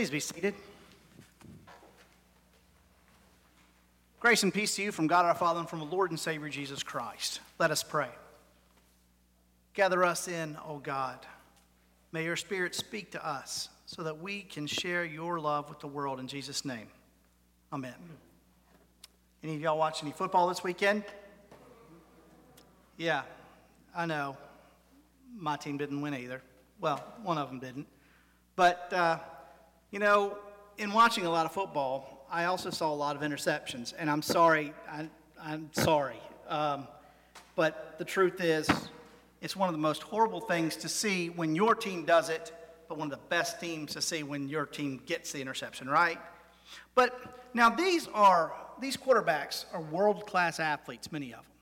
Please be seated. Grace and peace to you from God our Father and from the Lord and Savior Jesus Christ. Let us pray. Gather us in, O God. May your Spirit speak to us so that we can share your love with the world in Jesus' name. Amen. Any of y'all watch any football this weekend? Yeah, I know. My team didn't win either. Well, one of them didn't. But, uh, you know, in watching a lot of football, I also saw a lot of interceptions. And I'm sorry, I, am sorry. Um, but the truth is, it's one of the most horrible things to see when your team does it, but one of the best teams to see when your team gets the interception, right? But now these are these quarterbacks are world-class athletes, many of them.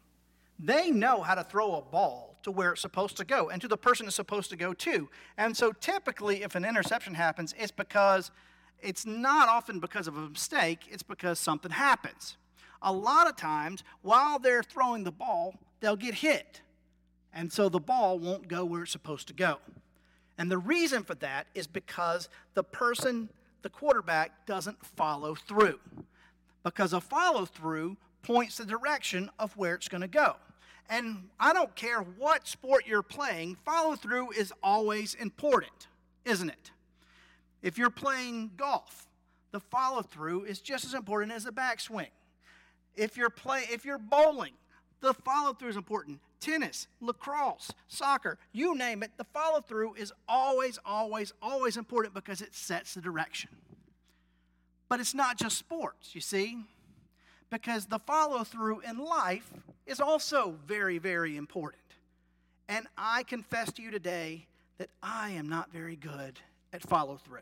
They know how to throw a ball to where it's supposed to go and to the person it's supposed to go to. And so typically, if an interception happens, it's because it's not often because of a mistake, it's because something happens. A lot of times, while they're throwing the ball, they'll get hit. And so the ball won't go where it's supposed to go. And the reason for that is because the person, the quarterback, doesn't follow through. Because a follow through points the direction of where it's going to go. And I don't care what sport you're playing, follow through is always important, isn't it? If you're playing golf, the follow through is just as important as the backswing. If you're play if you're bowling, the follow through is important. Tennis, lacrosse, soccer, you name it, the follow through is always, always, always important because it sets the direction. But it's not just sports, you see because the follow through in life is also very, very important. And I confess to you today that I am not very good at follow through.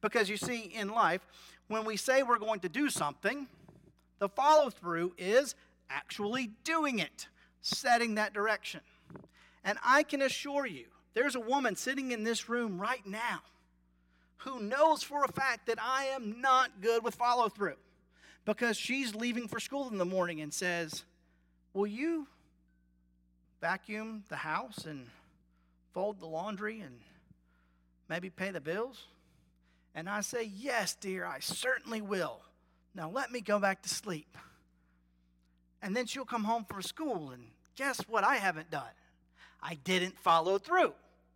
Because you see, in life, when we say we're going to do something, the follow through is actually doing it, setting that direction. And I can assure you, there's a woman sitting in this room right now who knows for a fact that I am not good with follow through because she's leaving for school in the morning and says, Will you vacuum the house and fold the laundry and maybe pay the bills? And I say, Yes, dear, I certainly will. Now let me go back to sleep. And then she'll come home from school, and guess what I haven't done? I didn't follow through,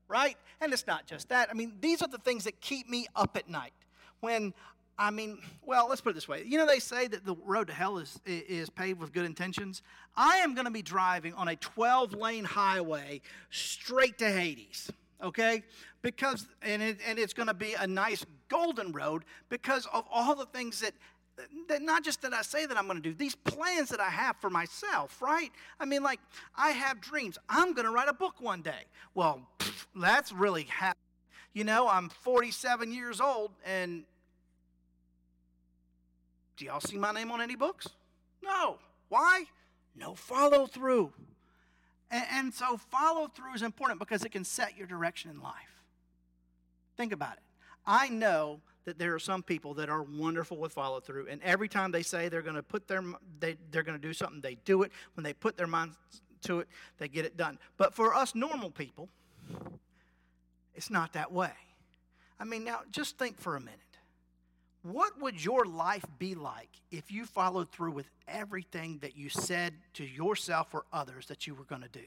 right? And it's not just that. I mean, these are the things that keep me up at night. When I mean, well, let's put it this way. You know, they say that the road to hell is, is paved with good intentions. I am going to be driving on a 12 lane highway straight to Hades, okay? Because, and, it, and it's going to be a nice golden road because of all the things that, that not just that I say that I'm going to do, these plans that I have for myself, right? I mean, like, I have dreams. I'm going to write a book one day. Well, pff, that's really happening. You know, I'm 47 years old and do y'all see my name on any books? No. Why? No follow through. And, and so follow through is important because it can set your direction in life. Think about it. I know that there are some people that are wonderful with follow through, and every time they say they're going to put their they, they're going to do something, they do it. When they put their mind to it, they get it done. But for us normal people, it's not that way. I mean, now just think for a minute. What would your life be like if you followed through with everything that you said to yourself or others that you were going to do?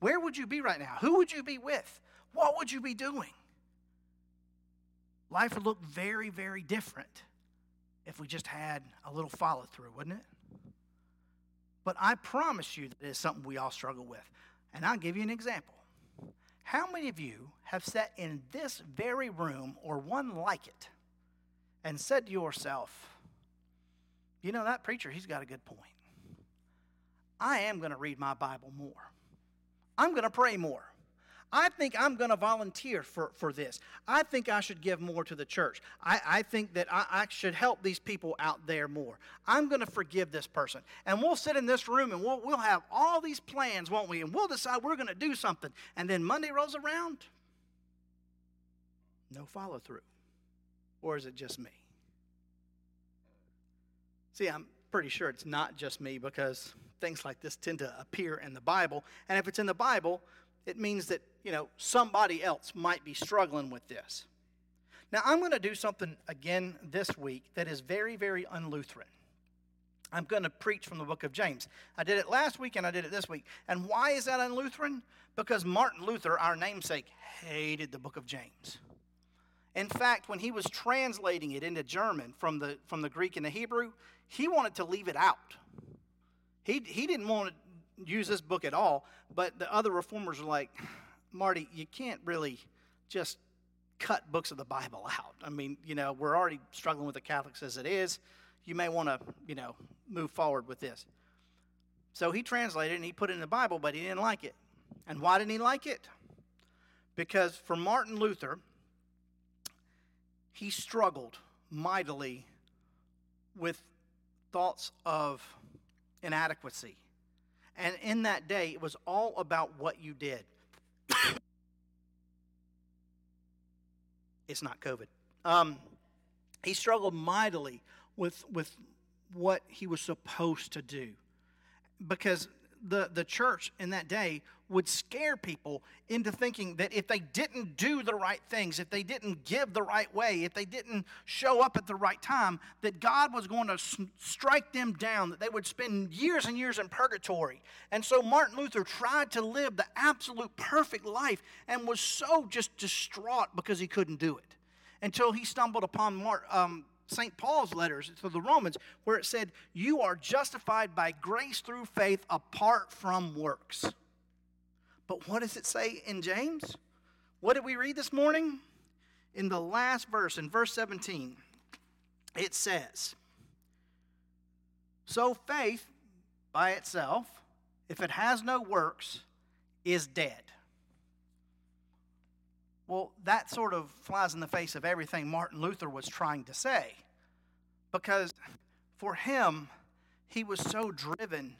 Where would you be right now? Who would you be with? What would you be doing? Life would look very, very different if we just had a little follow through, wouldn't it? But I promise you that it's something we all struggle with. And I'll give you an example. How many of you have sat in this very room or one like it? And said to yourself, you know, that preacher, he's got a good point. I am going to read my Bible more. I'm going to pray more. I think I'm going to volunteer for, for this. I think I should give more to the church. I, I think that I, I should help these people out there more. I'm going to forgive this person. And we'll sit in this room and we'll, we'll have all these plans, won't we? And we'll decide we're going to do something. And then Monday rolls around, no follow through. Or is it just me? See, I'm pretty sure it's not just me because things like this tend to appear in the Bible. And if it's in the Bible, it means that, you know, somebody else might be struggling with this. Now, I'm going to do something again this week that is very, very unlutheran. I'm going to preach from the book of James. I did it last week and I did it this week. And why is that unlutheran? Because Martin Luther, our namesake, hated the book of James. In fact, when he was translating it into German from the, from the Greek and the Hebrew, he wanted to leave it out. He, he didn't want to use this book at all, but the other reformers were like, Marty, you can't really just cut books of the Bible out. I mean, you know, we're already struggling with the Catholics as it is. You may want to, you know, move forward with this. So he translated and he put it in the Bible, but he didn't like it. And why didn't he like it? Because for Martin Luther, he struggled mightily with thoughts of inadequacy. And in that day, it was all about what you did. it's not COVID. Um, he struggled mightily with, with what he was supposed to do because the, the church in that day would scare people into thinking that if they didn't do the right things, if they didn't give the right way, if they didn't show up at the right time, that God was going to strike them down, that they would spend years and years in purgatory. And so Martin Luther tried to live the absolute perfect life and was so just distraught because he couldn't do it until he stumbled upon Mark, um, St. Paul's letters to the Romans, where it said, You are justified by grace through faith apart from works. But what does it say in James? What did we read this morning? In the last verse, in verse 17, it says, So faith by itself, if it has no works, is dead. Well, that sort of flies in the face of everything Martin Luther was trying to say. Because for him, he was so driven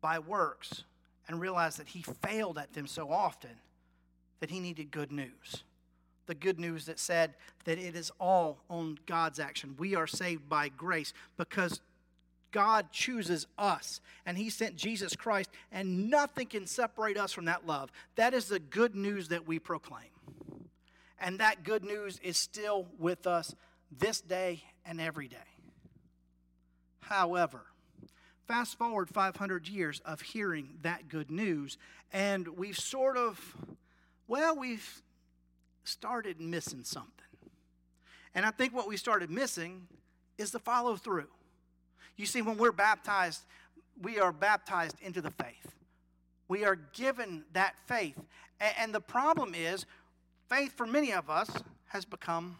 by works and realized that he failed at them so often that he needed good news. The good news that said that it is all on God's action. We are saved by grace because God chooses us and He sent Jesus Christ, and nothing can separate us from that love. That is the good news that we proclaim. And that good news is still with us this day and every day. However, fast forward 500 years of hearing that good news, and we've sort of, well, we've started missing something. And I think what we started missing is the follow through. You see, when we're baptized, we are baptized into the faith. We are given that faith. And the problem is, faith for many of us has become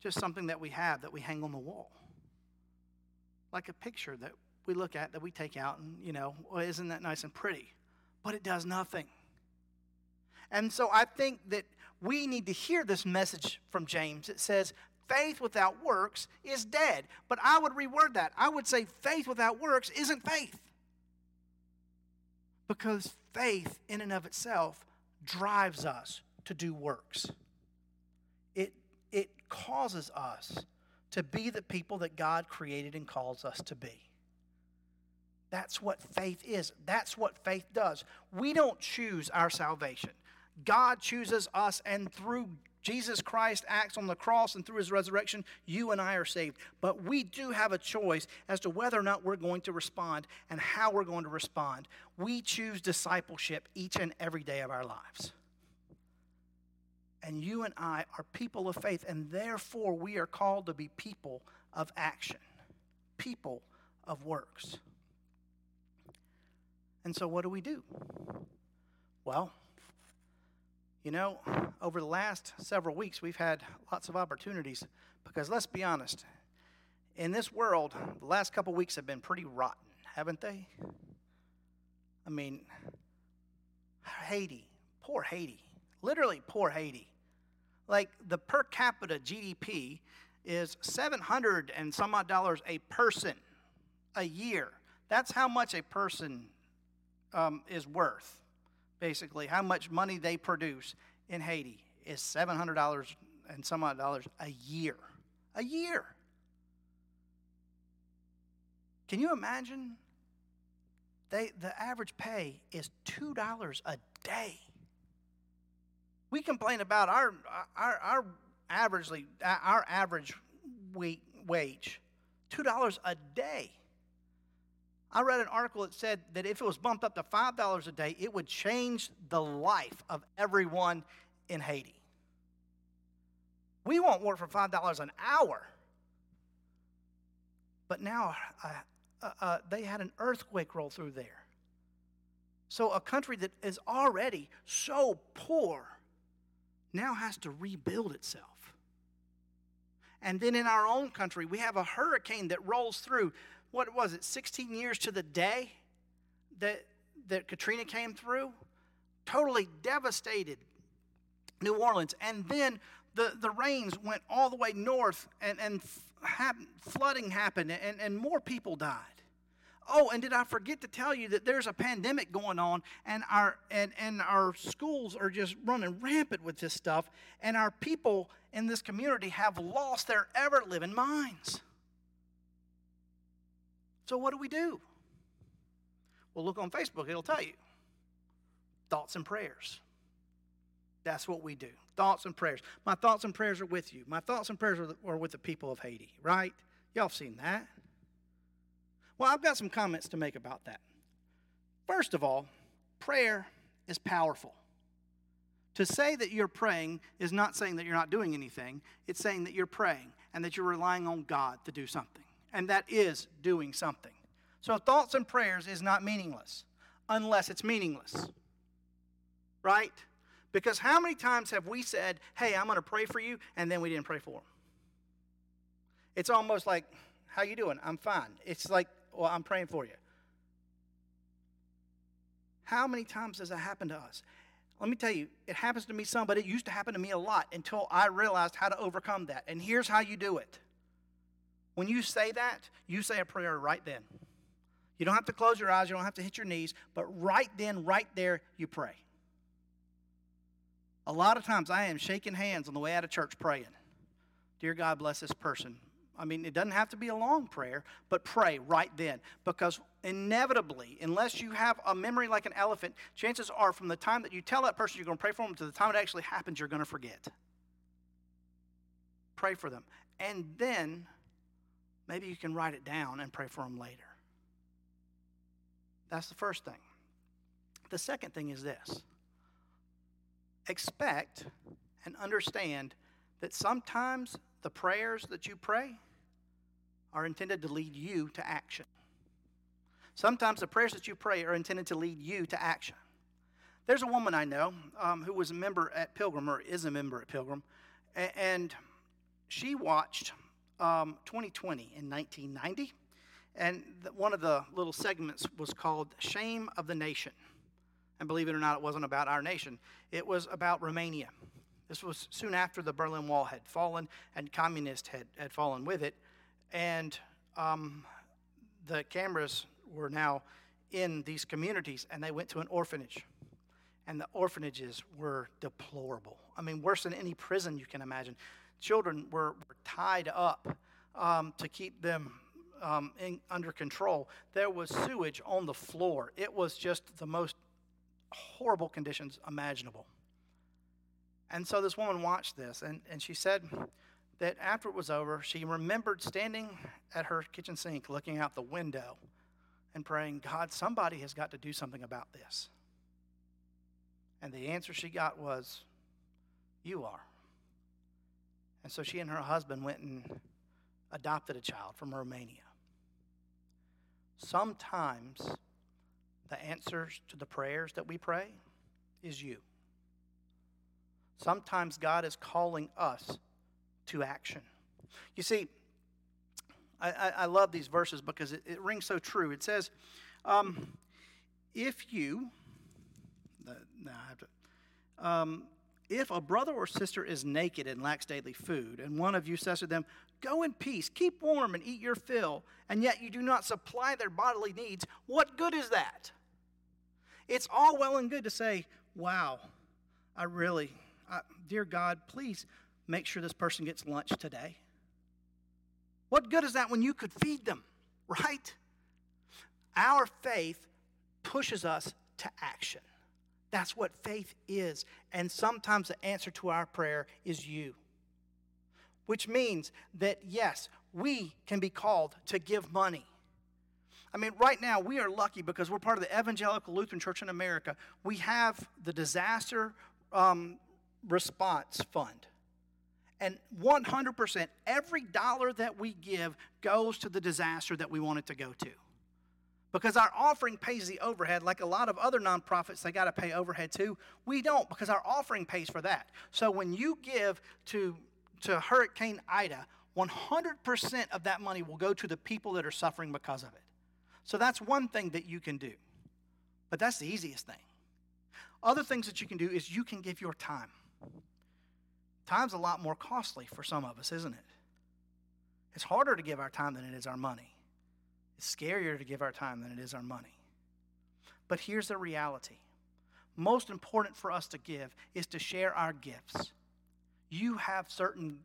just something that we have that we hang on the wall. Like a picture that we look at, that we take out, and, you know, well, isn't that nice and pretty? But it does nothing. And so I think that we need to hear this message from James. It says, faith without works is dead. But I would reword that. I would say faith without works isn't faith. Because faith, in and of itself, drives us to do works. It, it causes us to be the people that God created and calls us to be. That's what faith is. That's what faith does. We don't choose our salvation. God chooses us, and through Jesus Christ acts on the cross and through his resurrection, you and I are saved. But we do have a choice as to whether or not we're going to respond and how we're going to respond. We choose discipleship each and every day of our lives. And you and I are people of faith, and therefore we are called to be people of action, people of works. And so, what do we do? Well, you know, over the last several weeks, we've had lots of opportunities because let's be honest, in this world, the last couple weeks have been pretty rotten, haven't they? I mean, Haiti, poor Haiti, literally poor Haiti. Like the per capita GDP is 700 and some odd dollars a person a year. That's how much a person um, is worth basically how much money they produce in Haiti is $700 and some odd dollars a year. A year. Can you imagine? They, the average pay is $2 a day. We complain about our, our, our averagely, our average week wage, $2 a day. I read an article that said that if it was bumped up to $5 a day, it would change the life of everyone in Haiti. We won't work for $5 an hour. But now uh, uh, uh, they had an earthquake roll through there. So a country that is already so poor now has to rebuild itself. And then in our own country, we have a hurricane that rolls through. What was it, 16 years to the day that, that Katrina came through? Totally devastated New Orleans. And then the, the rains went all the way north, and, and flooding happened, and, and more people died. Oh, and did I forget to tell you that there's a pandemic going on, and our and, and our schools are just running rampant with this stuff, and our people in this community have lost their ever living minds. So what do we do? Well, look on Facebook, it'll tell you. Thoughts and prayers. That's what we do. Thoughts and prayers. My thoughts and prayers are with you. My thoughts and prayers are with the people of Haiti, right? Y'all have seen that. Well, I've got some comments to make about that. First of all, prayer is powerful. To say that you're praying is not saying that you're not doing anything, it's saying that you're praying and that you're relying on God to do something. And that is doing something. So, thoughts and prayers is not meaningless unless it's meaningless. Right? Because how many times have we said, hey, I'm going to pray for you, and then we didn't pray for them? It's almost like, how you doing? I'm fine. It's like, well, I'm praying for you. How many times does that happen to us? Let me tell you, it happens to me some, but it used to happen to me a lot until I realized how to overcome that. And here's how you do it. When you say that, you say a prayer right then. You don't have to close your eyes, you don't have to hit your knees, but right then, right there, you pray. A lot of times I am shaking hands on the way out of church praying. Dear God, bless this person. I mean, it doesn't have to be a long prayer, but pray right then. Because inevitably, unless you have a memory like an elephant, chances are from the time that you tell that person you're going to pray for them to the time it actually happens, you're going to forget. Pray for them. And then maybe you can write it down and pray for them later. That's the first thing. The second thing is this expect and understand that sometimes the prayers that you pray are intended to lead you to action. Sometimes the prayers that you pray are intended to lead you to action. There's a woman I know um, who was a member at Pilgrim, or is a member at Pilgrim, and she watched um, 2020 in 1990, and one of the little segments was called Shame of the Nation. And believe it or not, it wasn't about our nation, it was about Romania. This was soon after the Berlin Wall had fallen and communists had, had fallen with it. And um, the cameras were now in these communities, and they went to an orphanage. And the orphanages were deplorable. I mean, worse than any prison you can imagine. Children were, were tied up um, to keep them um, in, under control. There was sewage on the floor. It was just the most horrible conditions imaginable. And so this woman watched this, and, and she said that after it was over, she remembered standing at her kitchen sink looking out the window and praying, God, somebody has got to do something about this. And the answer she got was, You are. And so she and her husband went and adopted a child from Romania. Sometimes the answers to the prayers that we pray is you. Sometimes God is calling us to action. You see, I, I, I love these verses because it, it, rings so true. It says, um, if you, no, I have to, um, if a brother or sister is naked and lacks daily food, and one of you says to them, Go in peace, keep warm, and eat your fill, and yet you do not supply their bodily needs, what good is that? It's all well and good to say, wow, I really, I, dear God, please make sure this person gets lunch today. What good is that when you could feed them, right? Our faith pushes us to action. That's what faith is. And sometimes the answer to our prayer is you. which means that yes, we can be called to give money. I mean, right now we are lucky because we're part of the Evangelical Lutheran Church in America. We have the disaster um, response fund. And 100%, every dollar that we give goes to the disaster that we want it to go to. Because our offering pays the overhead, like a lot of other nonprofits, they got to pay overhead too. We don't, because our offering pays for that. So when you give to, to Hurricane Ida, 100% of that money will go to the people that are suffering because of it. So that's one thing that you can do. But that's the easiest thing. Other things that you can do is you can give your time. Time's a lot more costly for some of us, isn't it? It's harder to give our time than it is our money. It's scarier to give our time than it is our money. But here's the reality most important for us to give is to share our gifts. You have certain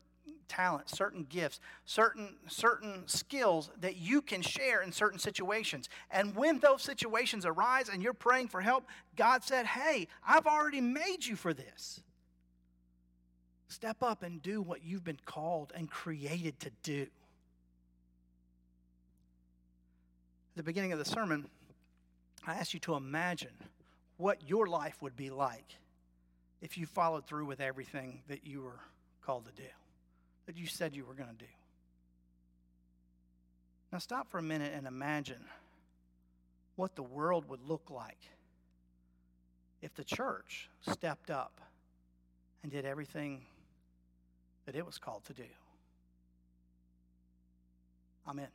talents, certain gifts, certain certain skills that you can share in certain situations. And when those situations arise and you're praying for help, God said, "Hey, I've already made you for this." Step up and do what you've been called and created to do. At the beginning of the sermon, I asked you to imagine what your life would be like if you followed through with everything that you were called to do, that you said you were going to do. Now, stop for a minute and imagine what the world would look like if the church stepped up and did everything that it was called to do. Amen.